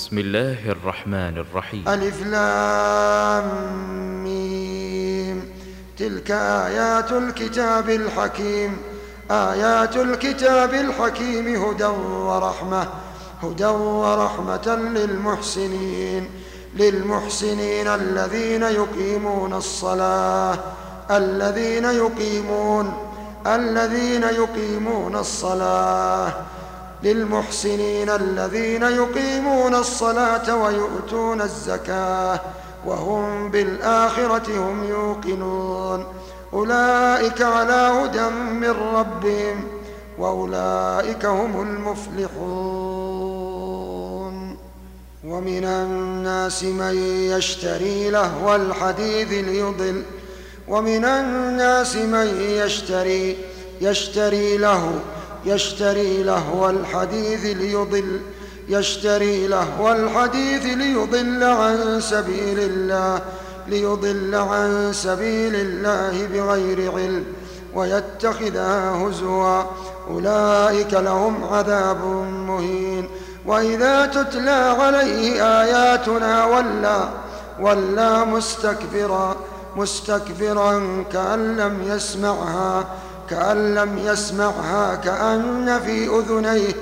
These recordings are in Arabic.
بسم الله الرحمن الرحيم. ألف لام ميم. تلك آيات الكتاب الحكيم. آيات الكتاب الحكيم هدى ورحمة. هدى ورحمة للمحسنين. للمحسنين الذين يقيمون الصلاة. الذين يقيمون الذين يقيمون الصلاة. للمحسنين الذين يقيمون الصلاة ويؤتون الزكاة وهم بالآخرة هم يوقنون. أولئك على هدى من ربهم وأولئك هم المفلحون. ومن الناس من يشتري لهو الحديث ليضل. ومن الناس من يشتري يشتري له يشتري لهو الحديث ليضل يشتري لهو الحديث ليضل عن سبيل الله ليضل عن سبيل الله بغير علم ويتخذها هزوا. أولئك لهم عذاب مهين. وإذا تتلى عليه آياتنا ولى ولى مستكبرا مستكبرا كأن لم يسمعها. كأن لم يسمعها كأن في أذنيه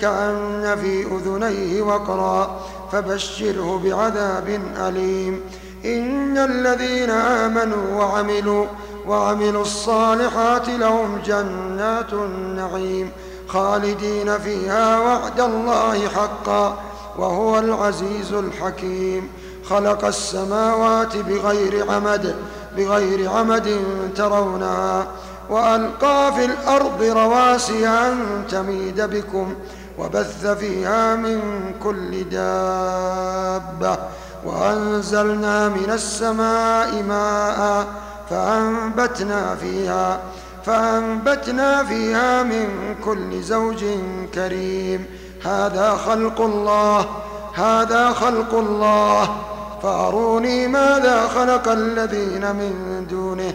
كأن في أذنيه وقرا فبشره بعذاب أليم. إن الذين آمنوا وعملوا وعملوا الصالحات لهم جنات النعيم خالدين فيها وعد الله حقا وهو العزيز الحكيم. خلق السماوات بغير عمد بغير عمد ترونها. وألقى في الأرض رواسي أن تميد بكم وبث فيها من كل دابة وأنزلنا من السماء ماء فأنبتنا فيها فأنبتنا فيها من كل زوج كريم. هذا خلق الله هذا خلق الله. فأروني ماذا خلق الذين من دونه؟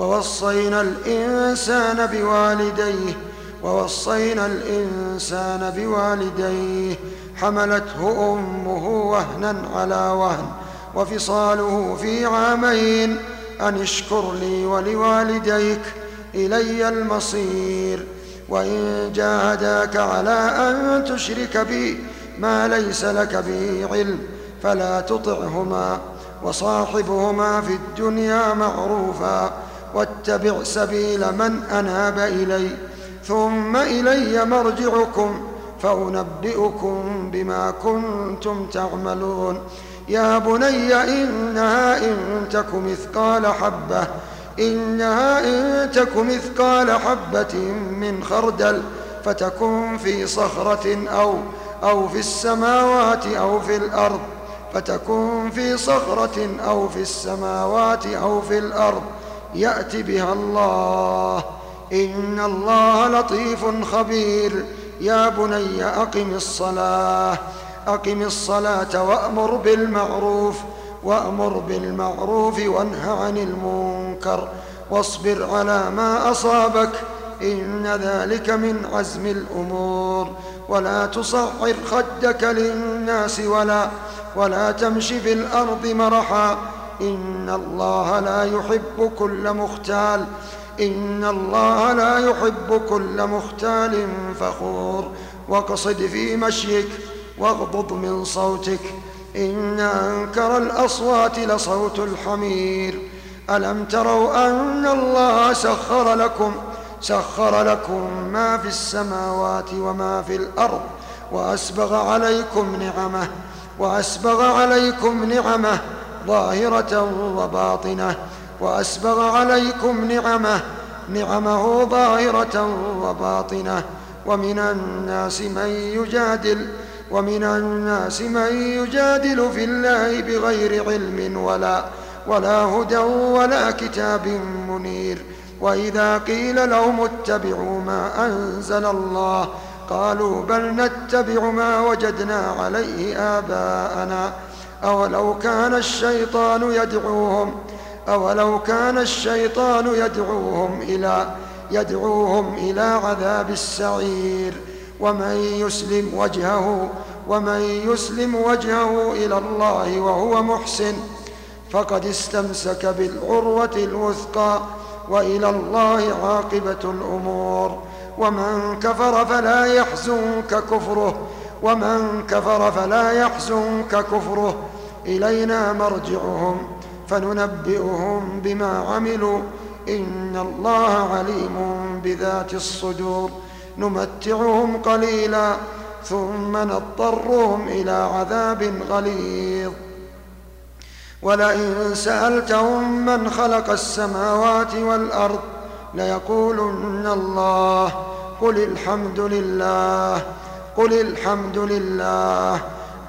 ووصينا الإنسان بوالديه ووصينا الإنسان بوالديه. حملته أمه وهنا على وهن وفصاله في عامين. أن اشكر لي ولوالديك إلي المصير. وإن جاهداك على أن تشرك بي ما ليس لك به علم فلا تطعهما. وصاحبهما في الدنيا معروفا. واتبع سبيل من أناب إلي ثم إلي مرجعكم فأنبئكم بما كنتم تعملون. يا بني إنها إن تك مثقال حبة إنها إن تك مثقال حبة من خردل فتكن في صخرة أو أو في السماوات أو في الأرض فتكن في صخرة أو في السماوات أو في الأرض. يأت بها الله. إن الله لطيف خبير. يا بني أقم الصلاة. أقم الصلاة وأمر بالمعروف. وأمر بالمعروف وانه عن المنكر. واصبر على ما أصابك. إن ذلك من عزم الأمور. ولا تصعر خدك للناس ولا ولا تمش في الأرض مرحا. إن الله لا يحب كل مختال. إن الله لا يحب كل مختال فخور. واقصد في مشيك واغضض من صوتك. إن أنكر الأصوات لصوت الحمير. ألم تروا أن الله سخر لكم سخر لكم ما في السماوات وما في الأرض وأسبغ عليكم نعمه وأسبغ عليكم نعمه. ظاهرة وباطنة وأسبغ عليكم نعمه نعمه ظاهرة وباطنة. ومن الناس من يجادل ومن الناس من يجادل في الله بغير علم ولا ولا هدى ولا كتاب منير. وإذا قيل لهم اتبعوا ما أنزل الله قالوا بل نتبع ما وجدنا عليه آباءنا. أولو كان الشيطان يدعوهم أولو كان الشيطان يدعوهم إلى يدعوهم إلى عذاب السعير. ومن يسلم وجهه ومن يسلم وجهه إلى الله وهو محسن فقد استمسك بالعروة الوثقى وإلى الله عاقبة الأمور. ومن كفر فلا يحزنك كفره ومن كفر فلا يحزنك كفره إلينا مرجعهم فننبئهم بما عملوا. إن الله عليم بذات الصدور. نمتعهم قليلا ثم نضطرهم إلى عذاب غليظ. ولئن سألتهم من خلق السماوات والأرض ليقولن الله قل الحمد لله قل الحمد لله.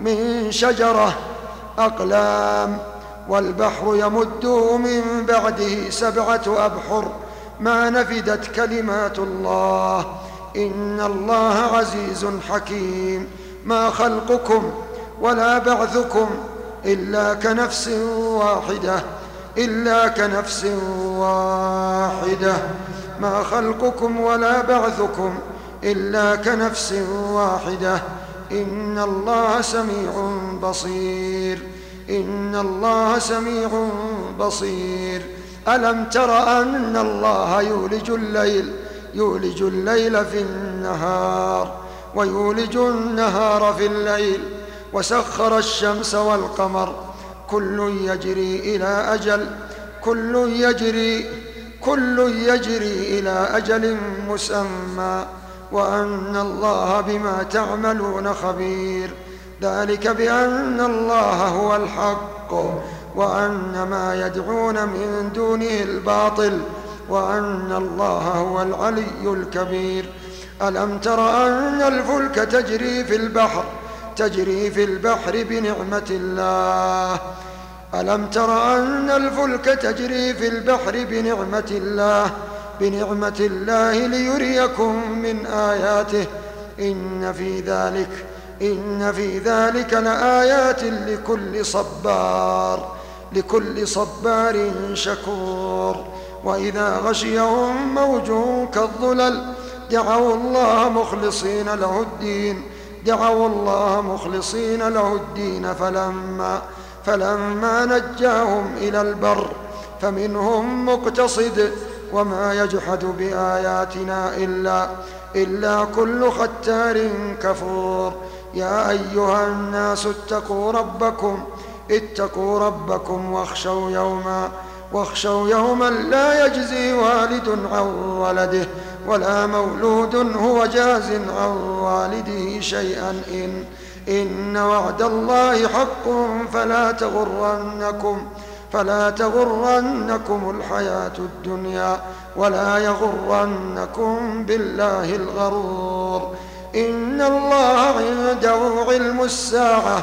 من شجرة أقلام والبحر يمده من بعده سبعة أبحر. ما نفدت كلمات الله. إن الله عزيز حكيم. ما خلقكم ولا بعثكم إلا كنفس واحدة إلا كنفس واحدة. ما خلقكم ولا بعثكم إلا كنفس واحدة. إن الله سميع بصير. إن الله سميع بصير. ألم تر أن الله يولج الليل يولج الليل في النهار ويولج النهار في الليل وسخر الشمس والقمر. كل يجري إلى أجل كل يجري كل يجري إلى أجل مسمى. وأن الله بما تعملون خبير. ذلك بأن الله هو الحق وأن ما يدعون من دونه الباطل وأن الله هو العلي الكبير. ألم تر أن الفلك تجري في البحر تجري في البحر بنعمة الله؟ ألم تر أن الفلك تجري في البحر بنعمة الله؟ بنعمة الله ليريكم من آياته. إن في ذلك إن في ذلك لآيات لكل صبار لكل صبار شكور. وإذا غشيهم موج كالظلل دعوا الله مخلصين له الدين دعوا الله مخلصين له الدين. فلما فلما نجاهم إلى البر فمنهم مقتصد وما يجحد بآياتنا إلا إلا كل ختار كفور. يا أيها الناس اتقوا ربكم اتقوا ربكم واخشوا يوما واخشوا يوما لا يجزي والد عن ولده ولا مولود هو جاز عن والده شيئا. إن إن وعد الله حق فلا تغرنكم. فلا تغرنكم الحياة الدنيا ولا يغرنكم بالله الغرور. إن الله عنده علم الساعة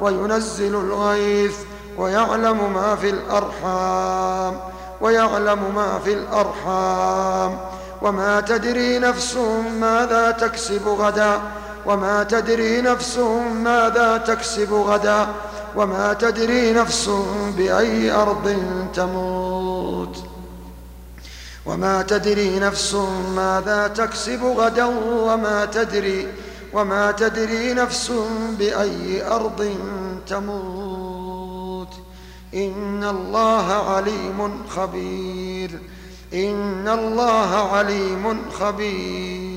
وينزل الغيث ويعلم ما في الأرحام ويعلم ما في الأرحام. وما تدري نفس ماذا تكسب غدا وما تدري نفس ماذا تكسب غدا. وما تدري نفس بأي أرض تموت. وما تدري نفس ماذا تكسب غدا وما تدري وما تدري نفس بأي أرض تموت. إن الله عليم خبير إن الله عليم خبير.